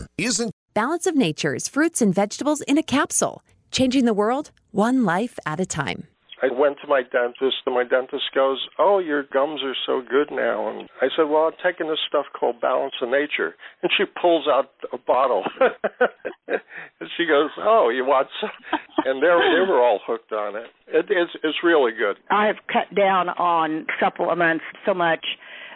more isn't Balance of Nature's fruits and vegetables in a capsule, changing the world one life at a time. I went to my dentist, and my dentist goes, "Oh, your gums are so good now." And I said, "Well, I'm taking this stuff called Balance of Nature." And she pulls out a bottle, and she goes, "Oh, you want?" Some? And they they were all hooked on it. it it's it's really good. I've cut down on supplements so much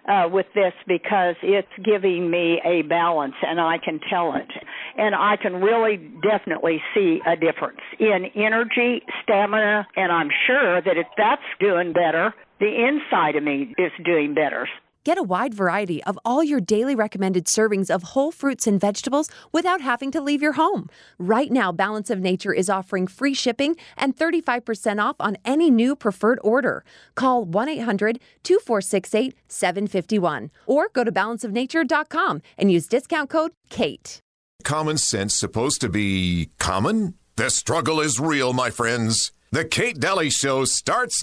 uh, with this because it's giving me a balance and I can tell it. And I can really definitely see a difference in energy, stamina, and I'm sure that if that's doing better, the inside of me is doing better. Get a wide variety of all your daily recommended servings of whole fruits and vegetables without having to leave your home. Right now, Balance of Nature is offering free shipping and 35% off on any new preferred order. Call 1 800 2468 751 or go to balanceofnature.com and use discount code KATE. common sense supposed to be common? The struggle is real, my friends. The Kate Dalley Show starts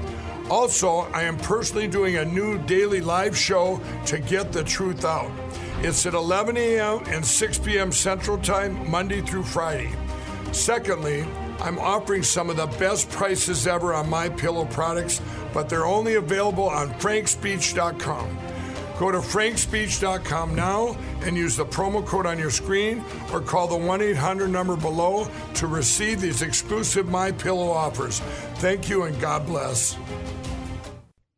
Also, I am personally doing a new daily live show to get the truth out. It's at 11 a.m. and 6 p.m. Central Time, Monday through Friday. Secondly, I'm offering some of the best prices ever on my pillow products, but they're only available on frankspeech.com. Go to frankspeech.com now and use the promo code on your screen or call the 1-800 number below to receive these exclusive My Pillow offers. Thank you and God bless.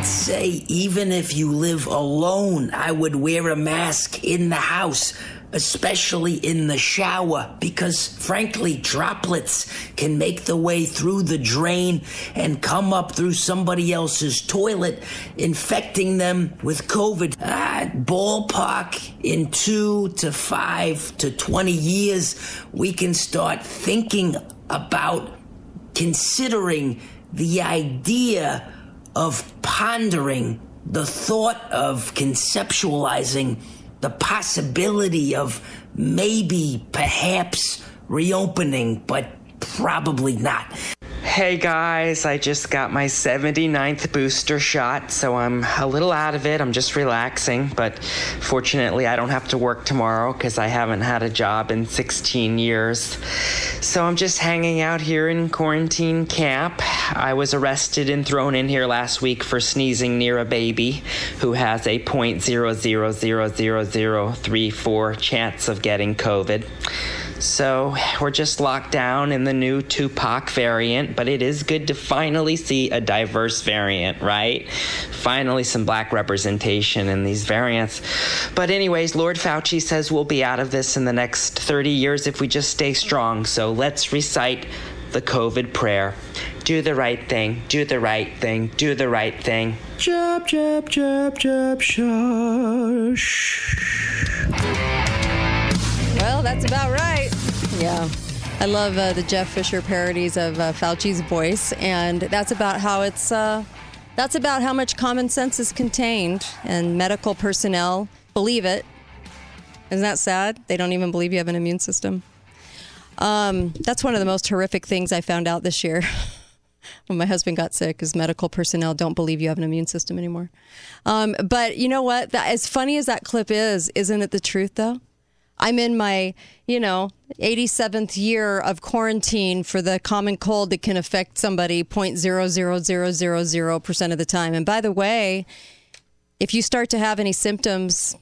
I'd say even if you live alone, I would wear a mask in the house, especially in the shower, because frankly, droplets can make the way through the drain and come up through somebody else's toilet, infecting them with COVID. Ah, ballpark in two to five to 20 years, we can start thinking about considering the idea of pondering the thought of conceptualizing the possibility of maybe, perhaps reopening, but probably not. Hey guys, I just got my 79th booster shot, so I'm a little out of it. I'm just relaxing, but fortunately, I don't have to work tomorrow because I haven't had a job in 16 years. So I'm just hanging out here in quarantine camp. I was arrested and thrown in here last week for sneezing near a baby who has a 0.000034 chance of getting COVID. So we're just locked down in the new Tupac variant, but it is good to finally see a diverse variant, right? Finally, some black representation in these variants. But, anyways, Lord Fauci says we'll be out of this in the next 30 years if we just stay strong. So let's recite the COVID prayer. Do the right thing, do the right thing, do the right thing. Jab, jab, jab, jab, shush. Well, that's about right. Yeah. I love uh, the Jeff Fisher parodies of uh, Fauci's voice, and that's about how it's. Uh, that's about how much common sense is contained, and medical personnel believe it. Isn't that sad? They don't even believe you have an immune system. Um, that's one of the most horrific things I found out this year. when my husband got sick, is medical personnel don't believe you have an immune system anymore. Um, but you know what? That, as funny as that clip is, isn't it the truth though? I'm in my, you know, 87th year of quarantine for the common cold that can affect somebody 0.00000% of the time. And by the way, if you start to have any symptoms,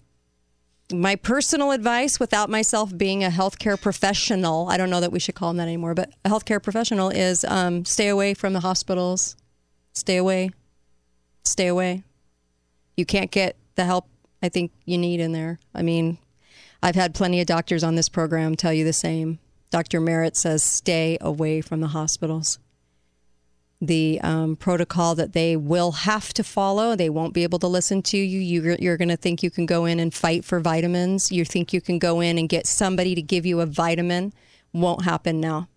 my personal advice without myself being a healthcare professional, I don't know that we should call them that anymore, but a healthcare professional is um, stay away from the hospitals. Stay away. Stay away. You can't get the help I think you need in there. I mean, I've had plenty of doctors on this program tell you the same. Dr. Merritt says stay away from the hospitals the um, protocol that they will have to follow. They won't be able to listen to you. You're, you're going to think you can go in and fight for vitamins. You think you can go in and get somebody to give you a vitamin. Won't happen now.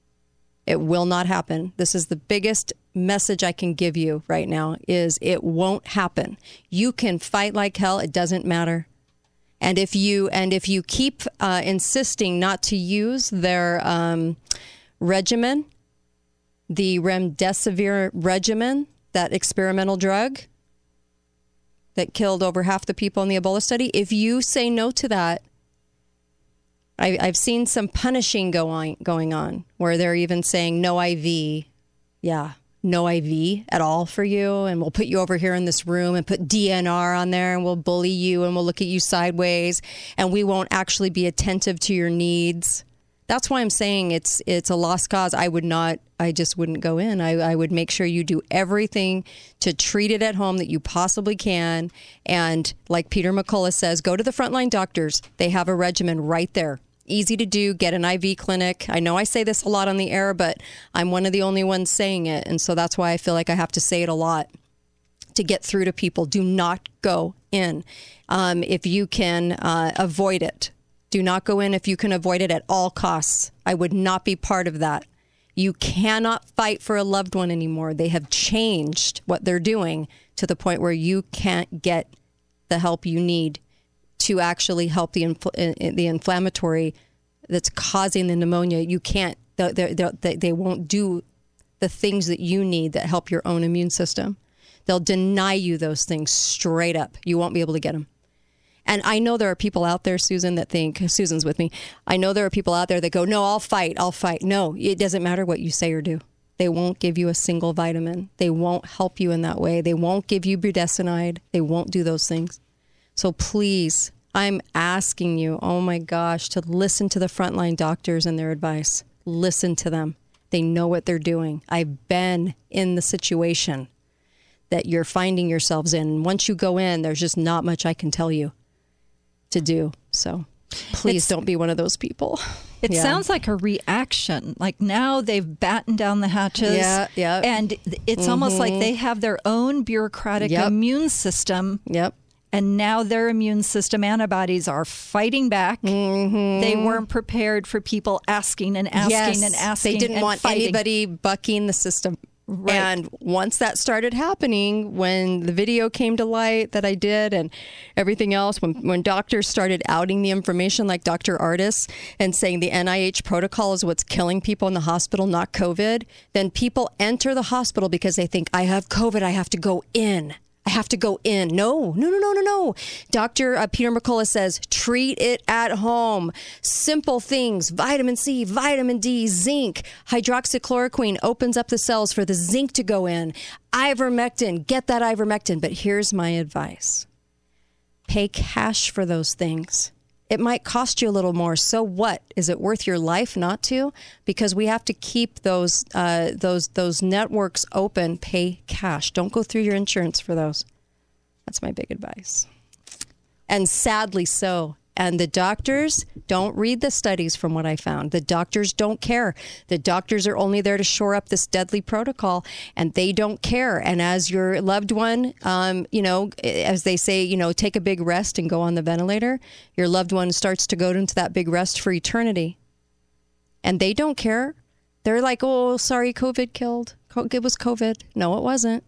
It will not happen. This is the biggest message I can give you right now is it won't happen. You can fight like hell. It doesn't matter. And if you and if you keep uh, insisting not to use their um, regimen, the remdesivir regimen, that experimental drug that killed over half the people in the Ebola study, if you say no to that, I, have seen some punishing going going on where they're even saying no IV, yeah, no IV at all for you, and we'll put you over here in this room and put DNR on there, and we'll bully you, and we'll look at you sideways, and we won't actually be attentive to your needs that's why I'm saying it's it's a lost cause. I would not. I just wouldn't go in. I, I would make sure you do everything to treat it at home that you possibly can. And like Peter McCullough says, go to the frontline doctors. They have a regimen right there. Easy to do. Get an IV clinic. I know I say this a lot on the air, but I'm one of the only ones saying it, and so that's why I feel like I have to say it a lot to get through to people. Do not go in um, if you can uh, avoid it do not go in if you can avoid it at all costs. I would not be part of that. You cannot fight for a loved one anymore. They have changed what they're doing to the point where you can't get the help you need to actually help the infl- the inflammatory that's causing the pneumonia. You can't. They, they, they won't do the things that you need that help your own immune system. They'll deny you those things straight up. You won't be able to get them. And I know there are people out there, Susan, that think Susan's with me. I know there are people out there that go, "No, I'll fight. I'll fight." No, it doesn't matter what you say or do. They won't give you a single vitamin. They won't help you in that way. They won't give you budesonide. They won't do those things. So please, I'm asking you, oh my gosh, to listen to the frontline doctors and their advice. Listen to them. They know what they're doing. I've been in the situation that you're finding yourselves in. Once you go in, there's just not much I can tell you to do. So please it's, don't be one of those people. It yeah. sounds like a reaction. Like now they've battened down the hatches. Yeah, yeah. And it's mm-hmm. almost like mm-hmm. they have their own bureaucratic yep. immune system. Yep. And now their immune system antibodies are fighting back. Mm-hmm. They weren't prepared for people asking and asking yes, and asking. They didn't want fighting. anybody bucking the system. Right. And once that started happening, when the video came to light that I did and everything else, when, when doctors started outing the information, like Dr. Ardis, and saying the NIH protocol is what's killing people in the hospital, not COVID, then people enter the hospital because they think, I have COVID, I have to go in. I have to go in. No, no, no, no, no, no. Dr. Uh, Peter McCullough says treat it at home. Simple things vitamin C, vitamin D, zinc. Hydroxychloroquine opens up the cells for the zinc to go in. Ivermectin, get that ivermectin. But here's my advice pay cash for those things. It might cost you a little more. So what? Is it worth your life not to? Because we have to keep those uh, those those networks open. Pay cash. Don't go through your insurance for those. That's my big advice. And sadly, so and the doctors don't read the studies from what I found. The doctors don't care. The doctors are only there to shore up this deadly protocol and they don't care. And as your loved one, um, you know, as they say, you know, take a big rest and go on the ventilator, your loved one starts to go into that big rest for eternity. And they don't care. They're like, oh, sorry, COVID killed. It was COVID. No, it wasn't.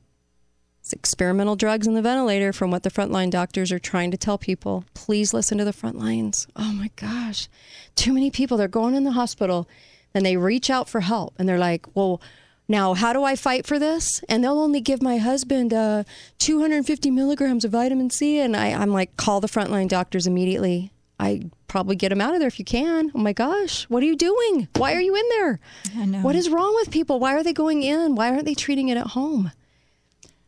Experimental drugs in the ventilator from what the frontline doctors are trying to tell people. Please listen to the front lines. Oh my gosh. Too many people, they're going in the hospital and they reach out for help and they're like, well, now how do I fight for this? And they'll only give my husband uh, 250 milligrams of vitamin C. And I, I'm like, call the frontline doctors immediately. I probably get them out of there if you can. Oh my gosh, what are you doing? Why are you in there? I know. What is wrong with people? Why are they going in? Why aren't they treating it at home?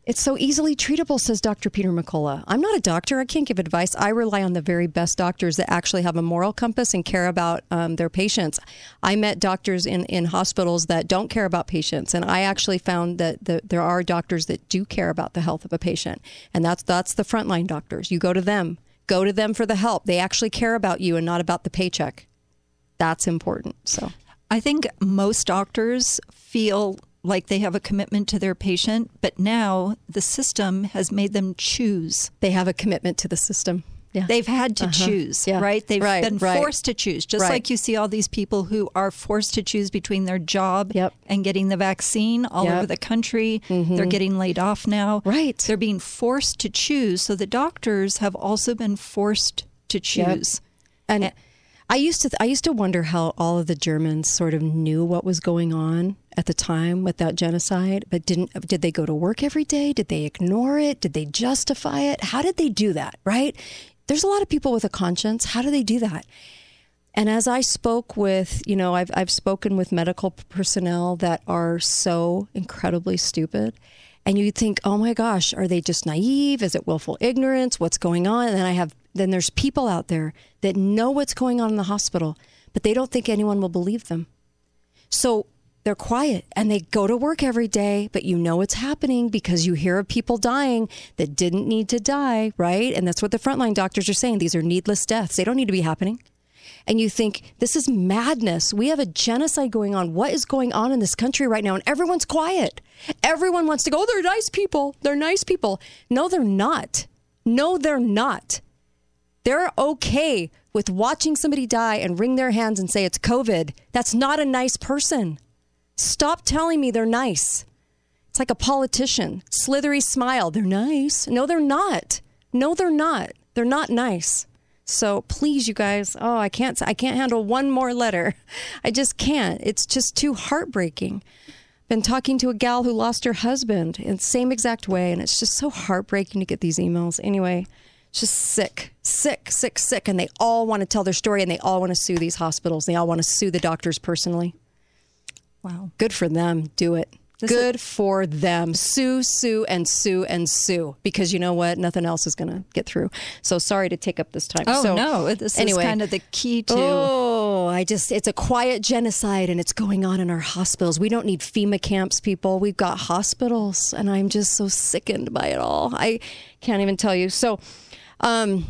It's so easily treatable, says Dr. Peter McCullough. I'm not a doctor. I can't give advice. I rely on the very best doctors that actually have a moral compass and care about um, their patients. I met doctors in, in hospitals that don't care about patients, and I actually found that the, there are doctors that do care about the health of a patient, and that's that's the frontline doctors. You go to them. Go to them for the help. They actually care about you and not about the paycheck. That's important. So, I think most doctors feel like they have a commitment to their patient, but now the system has made them choose. They have a commitment to the system. Yeah. They've had to uh-huh. choose, yeah. right? They've right, been right. forced to choose, just right. like you see all these people who are forced to choose between their job yep. and getting the vaccine all yep. over the country. Mm-hmm. They're getting laid off now. Right. They're being forced to choose. So the doctors have also been forced to choose. Yep. And, and I used to I used to wonder how all of the Germans sort of knew what was going on at the time with that genocide, but didn't did they go to work every day? Did they ignore it? Did they justify it? How did they do that, right? There's a lot of people with a conscience. How do they do that? And as I spoke with, you know, I've I've spoken with medical personnel that are so incredibly stupid and you think, oh my gosh, are they just naive? Is it willful ignorance? What's going on? And then I have, then there's people out there that know what's going on in the hospital, but they don't think anyone will believe them. So they're quiet and they go to work every day, but you know it's happening because you hear of people dying that didn't need to die, right? And that's what the frontline doctors are saying. These are needless deaths. They don't need to be happening and you think, this is madness. We have a genocide going on. What is going on in this country right now? And everyone's quiet. Everyone wants to go, oh, they're nice people. They're nice people. No, they're not. No, they're not. They're okay with watching somebody die and wring their hands and say it's COVID. That's not a nice person. Stop telling me they're nice. It's like a politician. Slithery smile. They're nice. No, they're not. No, they're not. They're not nice. So please, you guys, oh, I can't, I can't handle one more letter. I just can't. It's just too heartbreaking. Been talking to a gal who lost her husband in the same exact way, and it's just so heartbreaking to get these emails. Anyway, it's just sick, sick, sick, sick, and they all want to tell their story, and they all want to sue these hospitals. They all want to sue the doctors personally. Wow, good for them. Do it. Good for them. Sue, sue, and sue and sue because you know what? Nothing else is going to get through. So sorry to take up this time. Oh so, no, this anyway, is kind of the key to. Oh, I just it's a quiet genocide and it's going on in our hospitals. We don't need FEMA camps, people. We've got hospitals, and I'm just so sickened by it all. I can't even tell you. So. Um,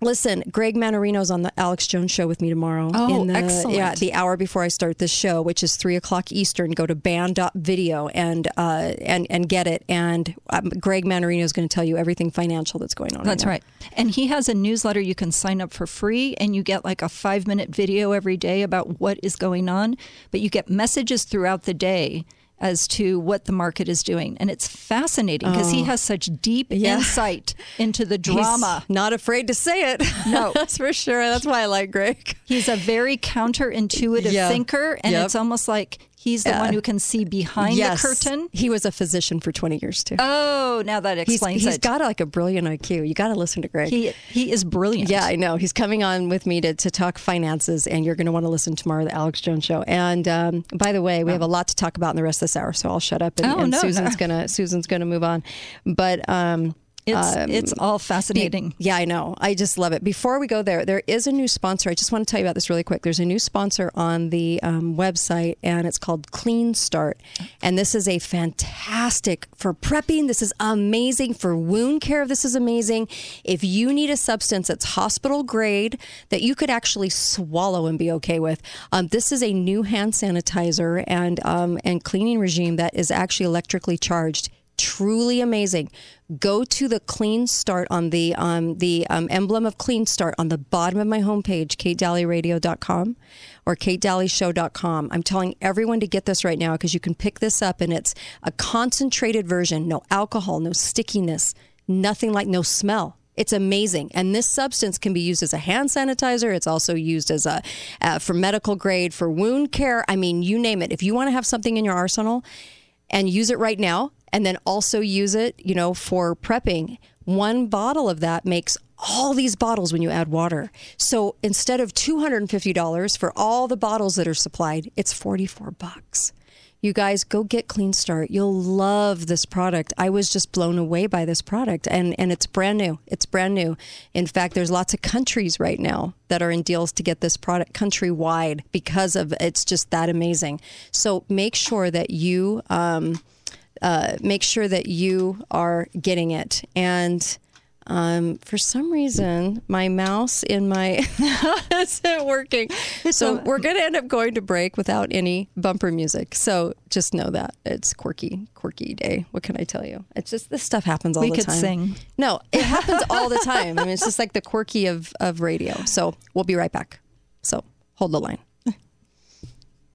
Listen, Greg Mannarino's on the Alex Jones show with me tomorrow. Oh, in the, excellent. Yeah, the hour before I start this show, which is three o'clock Eastern. Go to banned.video and uh, and and get it. And um, Greg Mannarino is going to tell you everything financial that's going on. That's right, right. And he has a newsletter you can sign up for free, and you get like a five minute video every day about what is going on. But you get messages throughout the day as to what the market is doing. And it's fascinating because oh. he has such deep yeah. insight into the drama. He's not afraid to say it. No, that's for sure. That's why I like Greg. He's a very counterintuitive yeah. thinker. And yep. it's almost like He's the one who can see behind yes. the curtain. He was a physician for 20 years too. Oh, now that explains he's, it. He's got like a brilliant IQ. You got to listen to Greg. He he is brilliant. Yeah, I know. He's coming on with me to, to talk finances, and you're going to want to listen tomorrow the Alex Jones show. And um, by the way, we oh. have a lot to talk about in the rest of this hour, so I'll shut up and, oh, and no, Susan's no. gonna Susan's gonna move on. But um, it's um, it's all fascinating. Be, yeah, I know. I just love it. Before we go there, there is a new sponsor. I just want to tell you about this really quick. There's a new sponsor on the um, website, and it's called Clean Start. And this is a fantastic for prepping. This is amazing for wound care. This is amazing. If you need a substance that's hospital grade that you could actually swallow and be okay with, um, this is a new hand sanitizer and um, and cleaning regime that is actually electrically charged truly amazing. Go to the Clean Start on the um, the um, emblem of Clean Start on the bottom of my homepage, katedalleyradio.com or katedalleyshow.com. I'm telling everyone to get this right now because you can pick this up and it's a concentrated version, no alcohol, no stickiness, nothing like no smell. It's amazing, and this substance can be used as a hand sanitizer. It's also used as a uh, for medical grade for wound care. I mean, you name it. If you want to have something in your arsenal and use it right now, and then also use it, you know, for prepping. One bottle of that makes all these bottles when you add water. So instead of $250 for all the bottles that are supplied, it's 44 bucks. You guys go get Clean Start. You'll love this product. I was just blown away by this product and and it's brand new. It's brand new. In fact, there's lots of countries right now that are in deals to get this product countrywide because of it's just that amazing. So make sure that you um, uh, make sure that you are getting it and um, for some reason, my mouse in my isn't working. So we're going to end up going to break without any bumper music. So just know that it's quirky, quirky day. What can I tell you? It's just this stuff happens all the time. We could sing. No, it happens all the time. I mean, it's just like the quirky of of radio. So we'll be right back. So hold the line.